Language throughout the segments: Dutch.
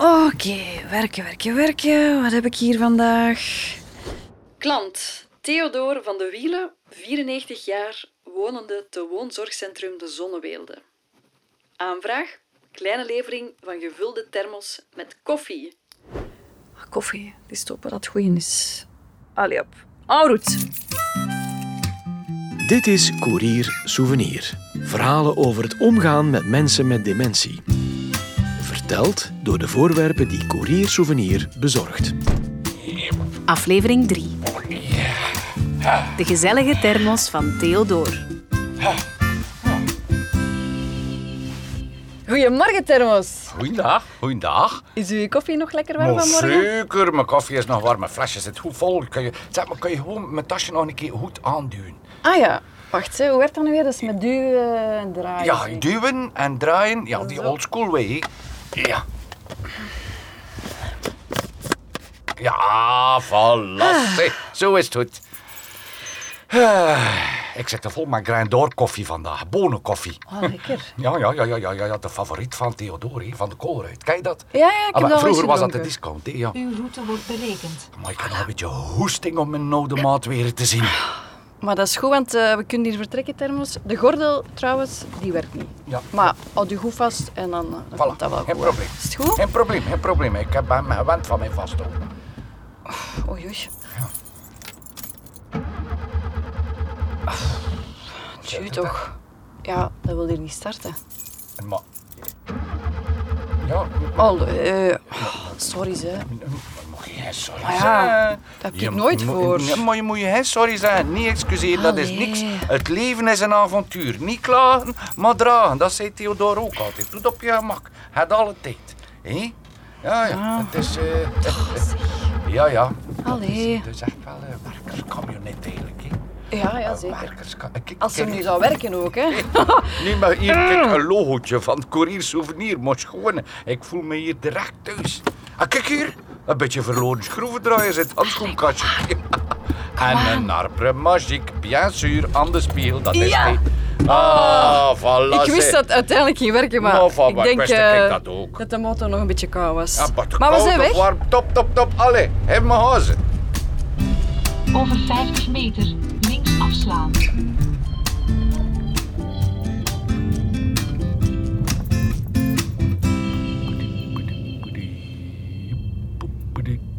Oké, werken, werken, werken. Wat heb ik hier vandaag? Klant Theodor van de Wielen, 94 jaar, wonende te woonzorgcentrum De Zonneweelde. Aanvraag: kleine levering van gevulde thermos met koffie. Ah, Koffie, die stoppen dat goed is. Allee op. Dit is Courier Souvenir. Verhalen over het omgaan met mensen met dementie. Verteld door de voorwerpen die Courier Souvenir bezorgt. Aflevering 3. De gezellige thermos van Theodor. Goedemorgen, thermos. Goeiedag, goeiedag. Is uw koffie nog lekker warm Maar vanmorgen? zeker, mijn koffie is nog warm, mijn flesje zit goed vol. Kun je, zeg maar, kun je gewoon mijn tasje nog een keer goed aanduwen? Ah ja. Wacht, hè, hoe werkt dat nu weer? Is met duwen en draaien. Ja, duwen en draaien, ja, die Zo. old school way. Ja. Ja, zeg, Zo is het goed. Ah, Ik zit er vol met Grindor koffie vandaag, bonenkoffie. Oh, lekker. Ja, ja, ja, ja, ja, ja, de favoriet van Theodor, hè, van de koolruit. Kijk dat? Ja, ja, ik heb Ah, maar dat al eens vroeger was dat de discount, hè, ja. Uw route wordt berekend. Maar ik heb een beetje hoesting om mijn oude maat weer te zien. Maar dat is goed, want eh, we kunnen hier vertrekken, thermos. De gordel, trouwens, die werkt niet. Ja. Maar houd je goed vast en dan, eh, dan Voilà, komt dat wel geen goed. probleem. Is het goed? Geen probleem, geen probleem. Ik heb hem gewend van mijn vasthouden. Oei, oei. Tju, toch. Ja, dat wil hier niet starten. Maar... Ja, Allee. Sorry, hè. sorry Maar ja, zeggen? daar heb ik Je nooit voor. Nee, maar je moet je geen sorry zeggen. Niet excuseren, dat is Allee. niks. Het leven is een avontuur. Niet klagen, maar dragen. Dat zei Theodor ook altijd. Doe het op je gemak. Het alle tijd. Hé? Ja, ja. Het is... eh, ja, ja. Allee. Het is echt wel een werkerskamionet eigenlijk, hè. Ja, ja, Een zeker. werkerska- Kijk, Als ze kijk, nu zou werken ook, hè. Nu maar hier, kijk, een logootje van het Courier Souvenir. Maar schoon, ik voel me hier direct thuis. Ah, kijk hier, een beetje verloren schroevendraaier zit handschoenkastje. en een arbre magique, bien sûr, aan de spiegel. Dat is Ja. het. Ah, voilà. Ik wist dat het uiteindelijk ging werken, maar van ik denk eh, dat ook. dat de motor nog een beetje koud was. Ah, maar maar we koud zijn of weg. Warm, top, top, top. Allee, heb me hazen. Over 50 meter links afslaan.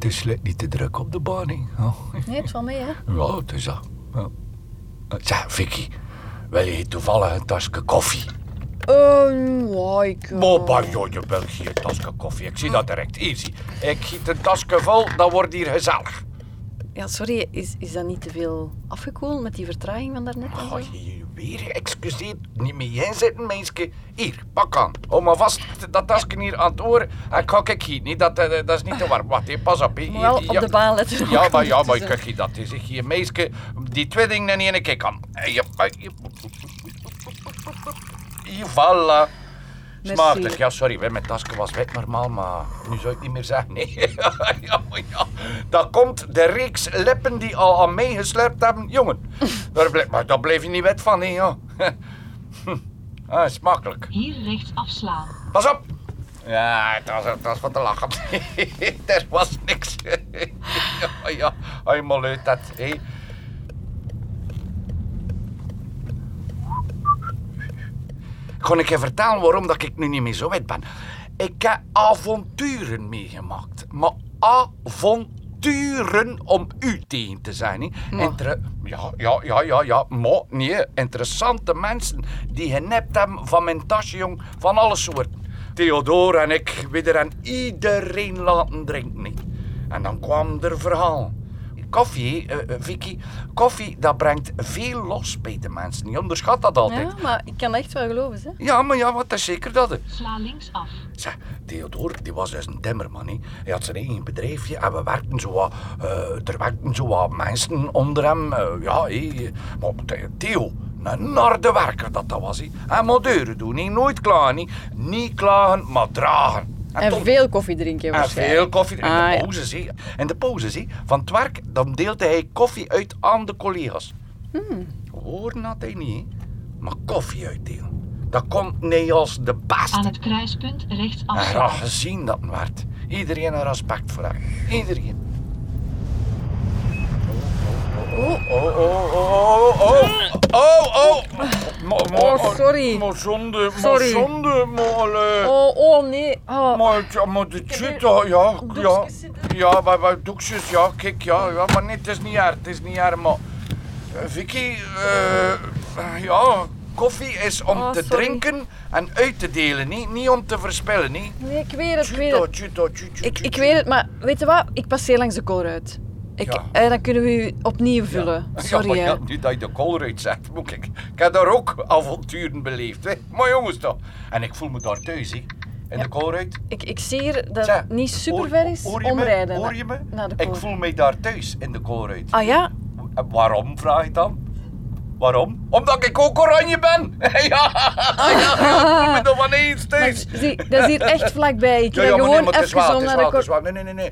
Het is niet te druk op de baan. Oh. Nee, het valt mee, hè. Ja, het is dat. Ja. Eh, Zeg, Vicky, wil je toevallig een tasje koffie? Ehm, ja, ik... Boba, joh, je wil hier een tasje koffie. Ik zie dat direct. Hier, zie. Ik giet een tasje vol, dan wordt hier gezellig. Ja, sorry, is, is dat niet te veel afgekoeld met die vertraging van daarnet? Ga je je weer excuseer? Niet meer inzitten, meisje. Hier, pak aan. Hou maar vast dat tasje hier aan het oor. En ga ik hier niet, dat, eh, dat is niet te warm. Wacht, hier, pas op. Hier, wel hier, op de baan letten. Ja, maar, ja, maar kijk, dat is hier, meisje. Die twee dingen in één keer kan. Hier, hier. Hier, voilà. Smakelijk. Ja, sorry, hè, mijn tasje was wit normaal, maar nu zou ik het niet meer zeggen. Nee. ja, ja. Dat komt de reeks lippen die al aan mij geslurpt hebben. Jongen, daar blijf, maar daar bleef je niet wet van, hè, ja. ah, smakelijk. Hier rechts afslaan. Pas op! Ja, het was, het was wat te lachen. er was niks. ja, ja, helemaal uit dat. Hé. Ga ik je vertellen waarom dat ik nu niet meer zo wit ben? Ik heb avonturen meegemaakt. Maar avonturen om u tegen te zijn. Inter- ja, ja, ja, ja, ja. Maar nee, interessante mensen die genept hebben van mijn tasje, jong. Van alle soorten. Theodor en ik aan iedereen laten drinken. En dan kwam er verhaal. Koffie, eh, eh, Vicky, koffie dat brengt veel los bij de mensen. Je onderschat dat altijd. Ja, maar ik kan dat echt wel geloven, hè. Ja, maar ja, wat is zeker dat. hè. Sla links af. Zeg, Theodor, die was dus een timmerman. hè. Hij had zijn eigen bedrijfje en we werkten zo wat, eh, er werkten zo wat mensen onder hem. ja, hé. maar The- Theo, een harde werker dat dat was. hè. Hij moet deuren doen, nooit klagen. hè. Niet klagen, maar dragen. En toch- veel koffie drinken, en waarschijnlijk. veel koffie. In Ah, de ja. pauzes, hè. In de pauzes, hè. Van het werk, dan deelde hij koffie uit aan de collega's. Hmm. Horen had hij niet. Maar koffie uitdelen. Dat komt niet als de beste. Aan het kruispunt rechts En afslaan. graag gezien dat werd. Iedereen een respect voor haar. Iedereen. Oh, oh, oh, oh, oh, oh, oh. Ma- ma- Oh, sorry. Maar zonde, maar Sorry. zonde, maar allee. Oh, oh nee. Oh. Maar, ja, maar de ja, ja. Ja, bij, bij doekjes, ja, kijk, ja, ja. Maar nee, het is niet het is niet maar... eh, Vicky, eh, ja, koffie is om Oh, te sorry. drinken en uit te delen, niet, niet om te verspillen, niet. Nee, ik weet het, ik weet het. cheetah, cheetah, Ik, ik cheetah. weet het, maar weet je wat? Ik passeer langs de koolruit. Ik, Ja. eh, dan kunnen we u opnieuw vullen. Ja, Sorry, ja, nu dat je de koolruit zegt, moet ik... Ik heb daar ook avonturen beleefd, hè. Maar jongens toch. En ik voel me daar thuis, hè. In de koolruit. Ik, ik zie hier dat het niet super ver is hoor me? omrijden. Hoor je me? Ik voel mij daar thuis, in de koolruit. Ah ja? En Waarom, vraag ik dan? Waarom? Omdat ik ook oranje ben. ja, ja, ik me er van eens Maar thuis. zie, dat is hier echt vlakbij. Ik Ja, ja, nee, gewoon is even naar de. Nee, nee, nee, nee.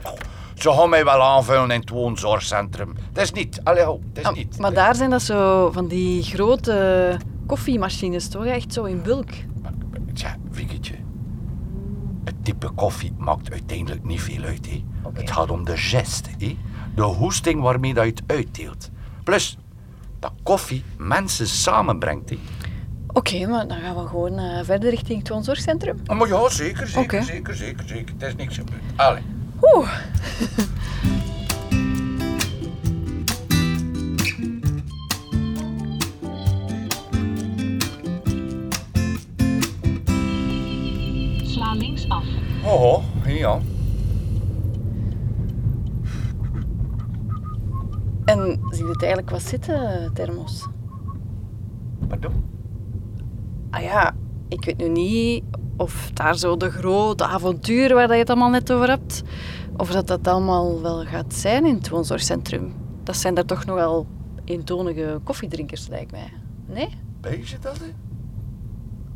Ze gaan mij wel aanvullen in het woonzorgcentrum. Dat is niet. Allee, ho, dat is Ah, niet. maar daar zijn dat zo van die grote koffiemachines, toch? Echt zo in bulk. Tja, Vikketje. Het type koffie maakt uiteindelijk niet veel uit. Hè. Het gaat om de geste. Hè. De hoesting waarmee dat je het uitdeelt. Plus, dat koffie mensen samenbrengt. Hè. Oké, maar dan gaan we gewoon eh, verder richting het woonzorgcentrum. Oh, maar ja, zeker, zeker, zeker, zeker, zeker. Het is niks gebeurd. Allee. Oeh. Sla links af. Oh, ja. En zie je het eigenlijk wat zitten, thermos? Pardon? Ah ja, ik weet nu niet of daar zo de grote avontuur waar dat je het allemaal net over hebt, of dat dat allemaal wel gaat zijn in het woonzorgcentrum. Dat zijn daar toch nogal eentonige koffiedrinkers, lijkt mij. Nee? Weet je dat, hè?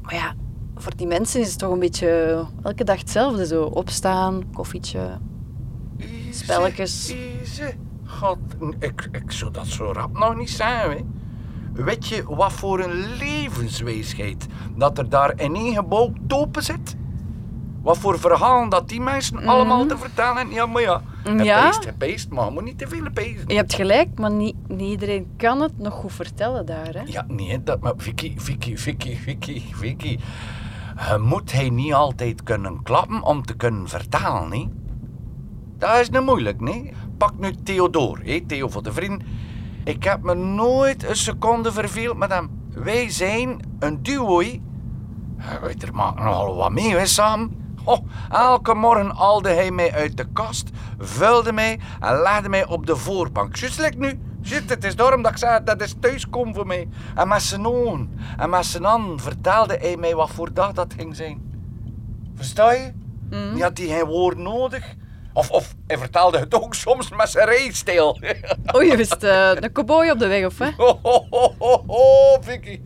Maar ja, voor die mensen is het toch een beetje elke dag hetzelfde. Zo opstaan, koffietje. Spelletjes. God, ik, ik zou dat zo rap nog niet zijn, hè. Weet je wat voor een levenswijsheid dat er daar in één gebouw topen zit? Wat voor verhalen dat die mensen allemaal te vertellen hebben? Ja, maar ja. Ja? Gepeest, gepeest, maar je moet niet te veel pezen. Je hebt gelijk, maar niet, niet iedereen kan het nog goed vertellen daar. Hè? Ja, nee, dat, maar Vicky, Vicky, Vicky, Vicky, Vicky. Je moet hij niet altijd kunnen klappen om te kunnen vertalen, nee? Dat is niet moeilijk, nee? Pak nu Theodor, hè, Theo voor de vriend. Ik heb me nooit een seconde verveeld met hem. Wij zijn een duo, hè. Ja, Weet er maken nogal wat mee, hè, samen. Oh, elke morgen haalde hij mij uit de kast, vulde mij en legde mij op de voorbank. Juist like nu. Juist, het is daarom dat ik zei, dat is thuiskomen voor mij. En met zijn ogen en met zijn handen vertelde hij mij wat voor dag dat ging zijn. Versta je? Mhm. Die had hij geen woord nodig. Of, of hij vertelde het ook soms met zijn rijstijl. Oh, je wist eh, een cowboy op de weg, of hè? Oh, oh, oh, oh, oh, Vicky.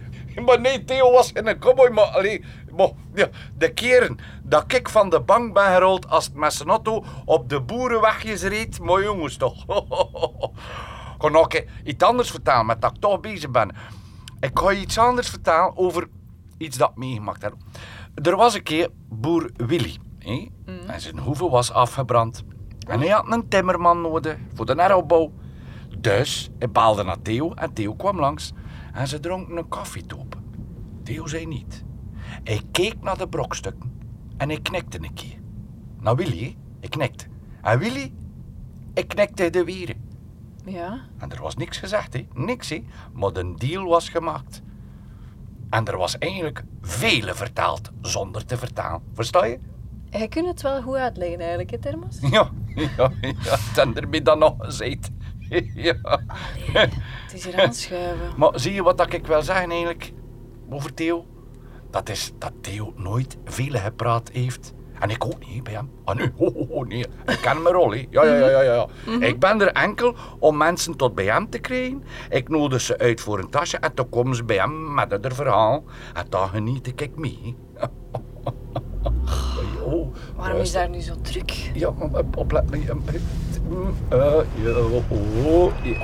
Maar nee, Theo was in een cowboy, maar, allee, maar ja, de keren dat ik van de bank ben gerold als het met zijn auto op de boerenwegjes reed, maar jongens toch. Ik een keer iets anders vertellen, met dat ik toch bezig ben. Ik ga je iets anders vertellen over iets dat ik meegemaakt heb. Er was een keer boer Willy. En zijn hoeve was afgebrand. En hij had een timmerman nodig voor de heropbouw. Dus hij baalde naar Theo en Theo kwam langs. En ze dronken een koffietop. Theo zei niet. Hij keek naar de brokstukken en hij knikte een keer. Naar Willy, hij knikte. En Willy, ik knikte de wieren. Ja. En er was niks gezegd, hè? niks, hè? maar de deal was gemaakt. En er was eigenlijk vele vertaald zonder te vertalen. Versta je? Jij kunt het wel goed uitleggen, eigenlijk, hè, thermos? Ja, ja, ja. En ermee dan nog gezegd. Ja. Het is hier aanschuiven. Maar zie je wat dat ik wil zeggen eigenlijk over Theo? Dat is dat Theo nooit veel gepraat heeft. En ik ook niet bij hem. Ah nee, ho, nee. ik ken mijn rol. hè. Ja, ja, ja, ja, ja. Ik ben er enkel om mensen tot bij hem te krijgen. Ik nodig ze uit voor een tasje en dan komen ze bij hem met een verhaal. En dan geniet ik mee. Oh, Waarom is daar nu zo druk? ja, maar op- oplet me. Uh, ja, oh, ja,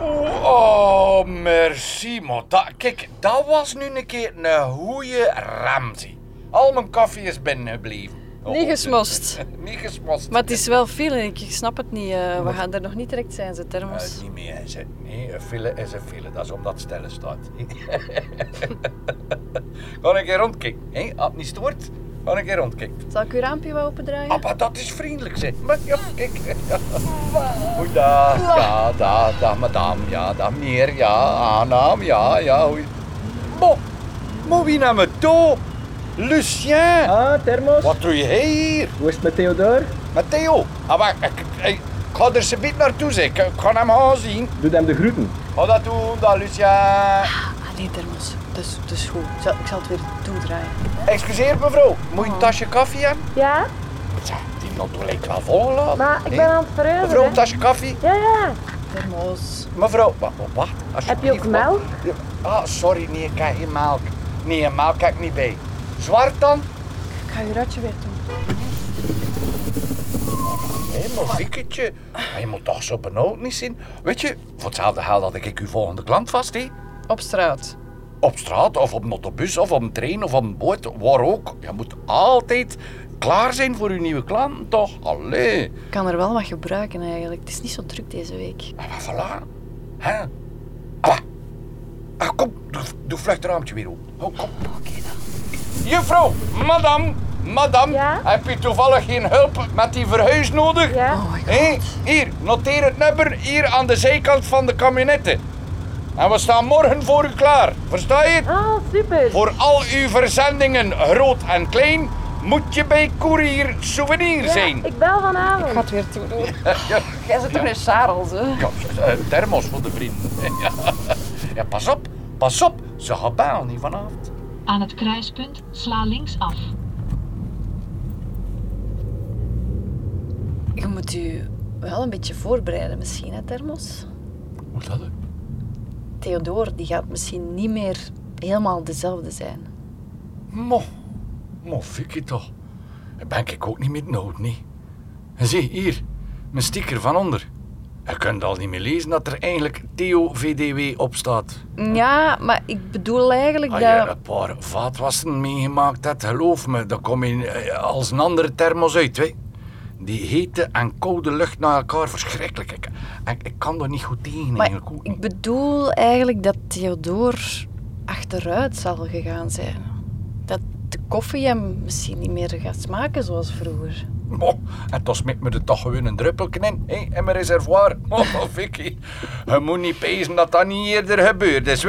oh, oh, merci, dat, kijk, dat was nu een keer een goede Ramsey. Al mijn koffie is binnengebleven. Niet gesmost. Niet gesmost. Maar het is wel en ik snap het niet. eh, we gaan er nog niet direct zijn, ze Eh, thermos. niet meer het. Nee, een file is een file. Dat is omdat het stellen staat. Ga een keer rondkijken. hè? Het niet stoort, ga een keer rondkijken. Zal ik uw raampje wel opendraaien? Ah, maar dat is vriendelijk, zeg. Maar ja, kijk. Goeiedag. Ja, dag, dag, madame. Ja, dag, meneer. Ja, aannaam. Ja, ja. Mo, mo, wie naar me toe? Lucien. Ah, thermos. Wat doe je hier? Hoe is het met Theodor? Met Theo. Ah, wacht. Ik, ik, ik ga er ze niet naartoe, zeg. Ik, ga hem gaan zien. Doe hem de groeten. Ga dat doen, dag, Lucien. Nee, thermos. Dat is, dat is goed. Ik zal, ik zal het weer toedraaien. Excuseer, mevrouw. Moet je een tasje koffie hebben? Ja, Tja, die auto lijkt wel volgeladen. maar ik ben aan het verhuizen. Mevrouw, hè. een tasje koffie? Ja, ja. Thermos. Mevrouw, wa- wa- wacht. Heb je ook melk? wacht. Ah, sorry, nee, ik heb geen melk. Nee, melk heb ik niet bij. Zwart dan? Ik ga uw ratje weer doen. Hé, maar je moet toch zo benauwd niet zien. Weet je, voor hetzelfde geld dat ik uw volgende klant vast, hè? Op straat. Op straat, of op een autobus, of op een trein, of op een boot, waar ook. Je moet altijd klaar zijn voor uw nieuwe klant, toch? Allee. Ik kan er wel wat gebruiken eigenlijk. Het is niet zo druk deze week. Ah, maar voilà. Hè? Ah, ah, kom, doe, doe vlug het raampje weer open. Oh, kom. Oké dan. Juffrouw, madame, madame, Ja? heb je toevallig geen hulp met die verhuis nodig? Ja. Oh my god. Hé, hier, noteer het nummer hier aan de zijkant van de camionetten. En we staan morgen voor u klaar. Versta je het? Oh, super. Voor al uw verzendingen, groot en klein, moet je bij Courier Souvenir Ja, zijn. ik bel Ik vanavond. ga het weer toedoen. Ja, Jij zit toch een Charles, hè? ja, eh, thermos voor de vrienden. Ja. ja, pas op, pas op. Ze gaat bellen niet vanavond. Aan het kruispunt sla links af. Je moet u wel een beetje voorbereiden misschien, hè, Thermos? Hoe dat? Theodor die gaat misschien niet meer helemaal dezelfde zijn. Mo, mo, Vicky toch. Dat ben ik ook niet meer nood, niet. En zie, hier, mijn sticker van onder. Je kunt al niet meer lezen dat er eigenlijk Theo VDW op staat. Ja, maar ik bedoel eigenlijk Als je dat... een paar vaatwassen meegemaakt hebt, geloof me, dan kom je eh, als een andere thermos uit. Hè. Die hete en koude lucht naar elkaar, verschrikkelijk. Ik, ik, ik kan er niet goed tegen Maar eigenlijk. ook ik bedoel eigenlijk dat Theodor achteruit zal gegaan zijn. Dat de koffie hem misschien niet meer gaat smaken zoals vroeger. Mo, en toch smeet me er toch gewoon een druppelken in, hè, in mijn reservoir. Oh, Vicky, je moet niet pezen dat dat niet eerder gebeurd is.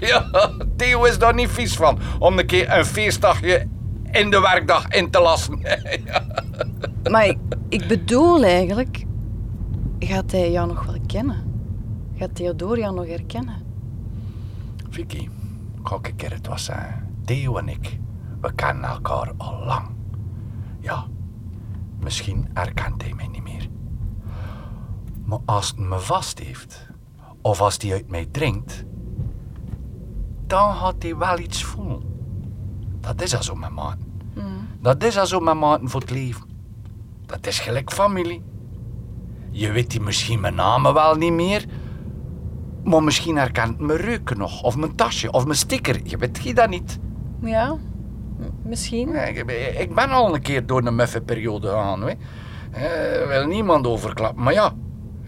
Ja, Theo is daar niet vies van, om een keer een feestdagje in de werkdag in te lassen. Maar ik, ik bedoel eigenlijk, gaat hij jou nog wel kennen? Gaat Theodor jou nog herkennen? Vicky, een keer het was zeggen. Theo en ik, we kennen elkaar al lang. Ja, misschien herkent hij mij niet meer. Maar als hij me vast heeft, of als hij uit mij drinkt, dan gaat hij wel iets voelen. Dat is al zo met maten. Dat is al zo met maten voor het leven. Dat is gelijk familie. Je weet die misschien mijn namen wel niet meer, maar misschien herkent mijn reuken nog, of mijn tasje, of mijn sticker. Je weet je dat niet. Ja, misschien. Ik, ben al een keer door een muffe periode gegaan. Hè. Eh, wil niemand overklappen, maar ja,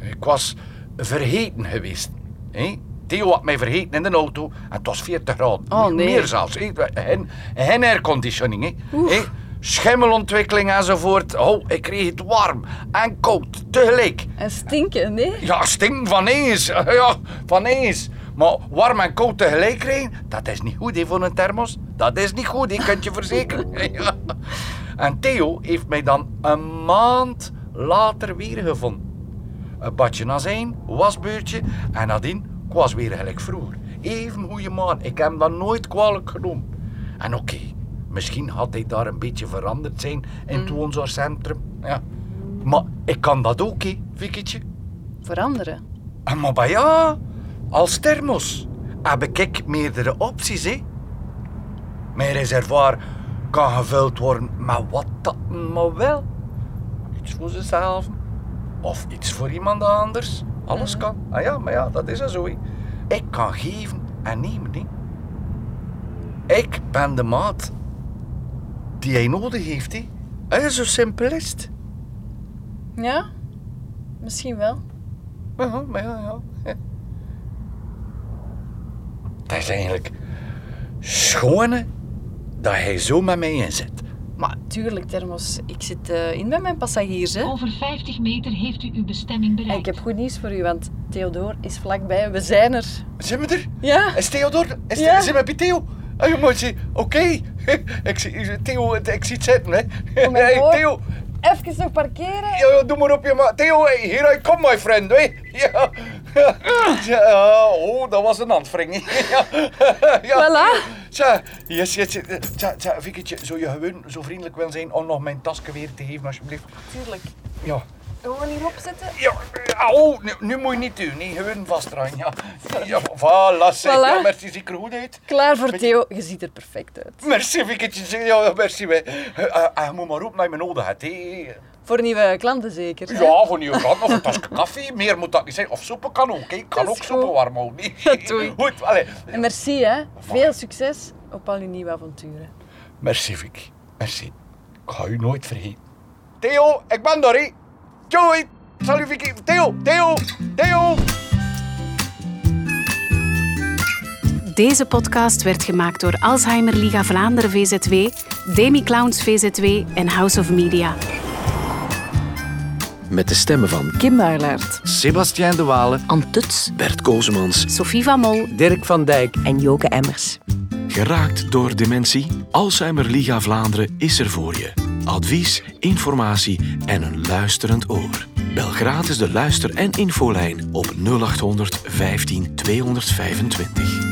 ik was vergeten geweest. Hè. Theo had mij vergeten in de auto en het was 40 graden. Oh, nee. Meer zelfs. hè. Geen airconditioning. Hè. Schimmelontwikkeling enzovoort. Oh, ik kreeg het warm en koud tegelijk. En stinken, nee? Ja, stinken van eens. Ja, van eens. Maar warm en koud tegelijk krijgen, dat is niet goed hè, voor een thermos. Dat is niet goed, ik kan je verzekeren. Ja. En Theo heeft mij dan een maand later weer gevonden. Een badje azijn, wasbeurtje en nadien, ik was weer gelijk vroeger. Even goede man, ik heb hem dan nooit kwalijk genomen. En oké, misschien had hij daar een beetje veranderd zijn in het woonzorgcentrum. Ja. Maar ik kan dat ook, Vikketje. Veranderen. Ah, Maar bij ja, als thermos heb ik meerdere opties, hè. Mijn reservoir kan gevuld worden met wat dat maar wel. Iets voor zichzelf of iets voor iemand anders. Alles kan. Ah ja, maar ja, dat is zo. Ik kan geven en nemen. Ik ben de maat die hij nodig heeft, hè. Eh, zo simpel is het. Ja? Misschien wel. Ja, maar ja, ja. Dat is eigenlijk schone dat hij zo met mij inzet. Maar tuurlijk, Thermos. Ik zit eh, in met mijn passagiers, hè. Over 50 meter heeft u uw bestemming En bereikt. ik heb goed nieuws voor u, want Theodor is vlakbij. We zijn er. Zijn we er? Ja? Is Theodor? Is Ja. zijn we bij Theo? Ah, je moet. Oké. ik zie Theo, ik zie het zitten, hè. Kom Hey. Theo. Even nog parkeren. Ja, doe maar op je ma. Theo, hey, here I come, my friend. Hè. Ja. ja. Oh, dat was een handwringing. ja. ja. Voilà. Tja, yes, yes, yes. Tja, tja, Vikketje, zou je gewoon zo vriendelijk willen zijn om nog mijn tasje weer te geven, alsjeblieft? Tuurlijk. Ja. Gewoon hierop zetten. Ja, oh, nu, nu moet je niet doen. Nee, gewoon vastdraaien. Ja, ja voilà, zeg. Voilà. Ja, merci, ziet er goed uit. Klaar voor Theo. Je ziet er perfect uit. Merci, Vikketje. Ja, merci. wij. Eh, je moet maar roepen naar mijn nodig hebt. hè. Voor nieuwe klanten zeker. hè? Ja, voor nieuwe kant of een tasje koffie. Meer moet dat niet zijn. Of soepen kan ook. Ik kan ook soepen warm houden. ik. Goed, allee. En merci, hè. Veel succes op al uw nieuwe avonturen. Merci, Vic. Merci. Ik ga u nooit vergeten. Theo, ik ben daar, Doei. Salut, Vicky. Theo, Theo, Theo. Deze podcast werd gemaakt door Alzheimer Liga Vlaanderen VZW, Demi Clowns VZW en House of Media. Met de stemmen van Kim Maarlaert. Sebastien de Walen, Antuts Bert Kozemans, Sophie van Mol, Dirk van Dijk. en Joke Emmers. geraakt door dementie? Alzheimer Liga Vlaanderen is er voor je. Advies, informatie en een luisterend oor. Bel gratis de luister- en infolijn op 0800 15 225.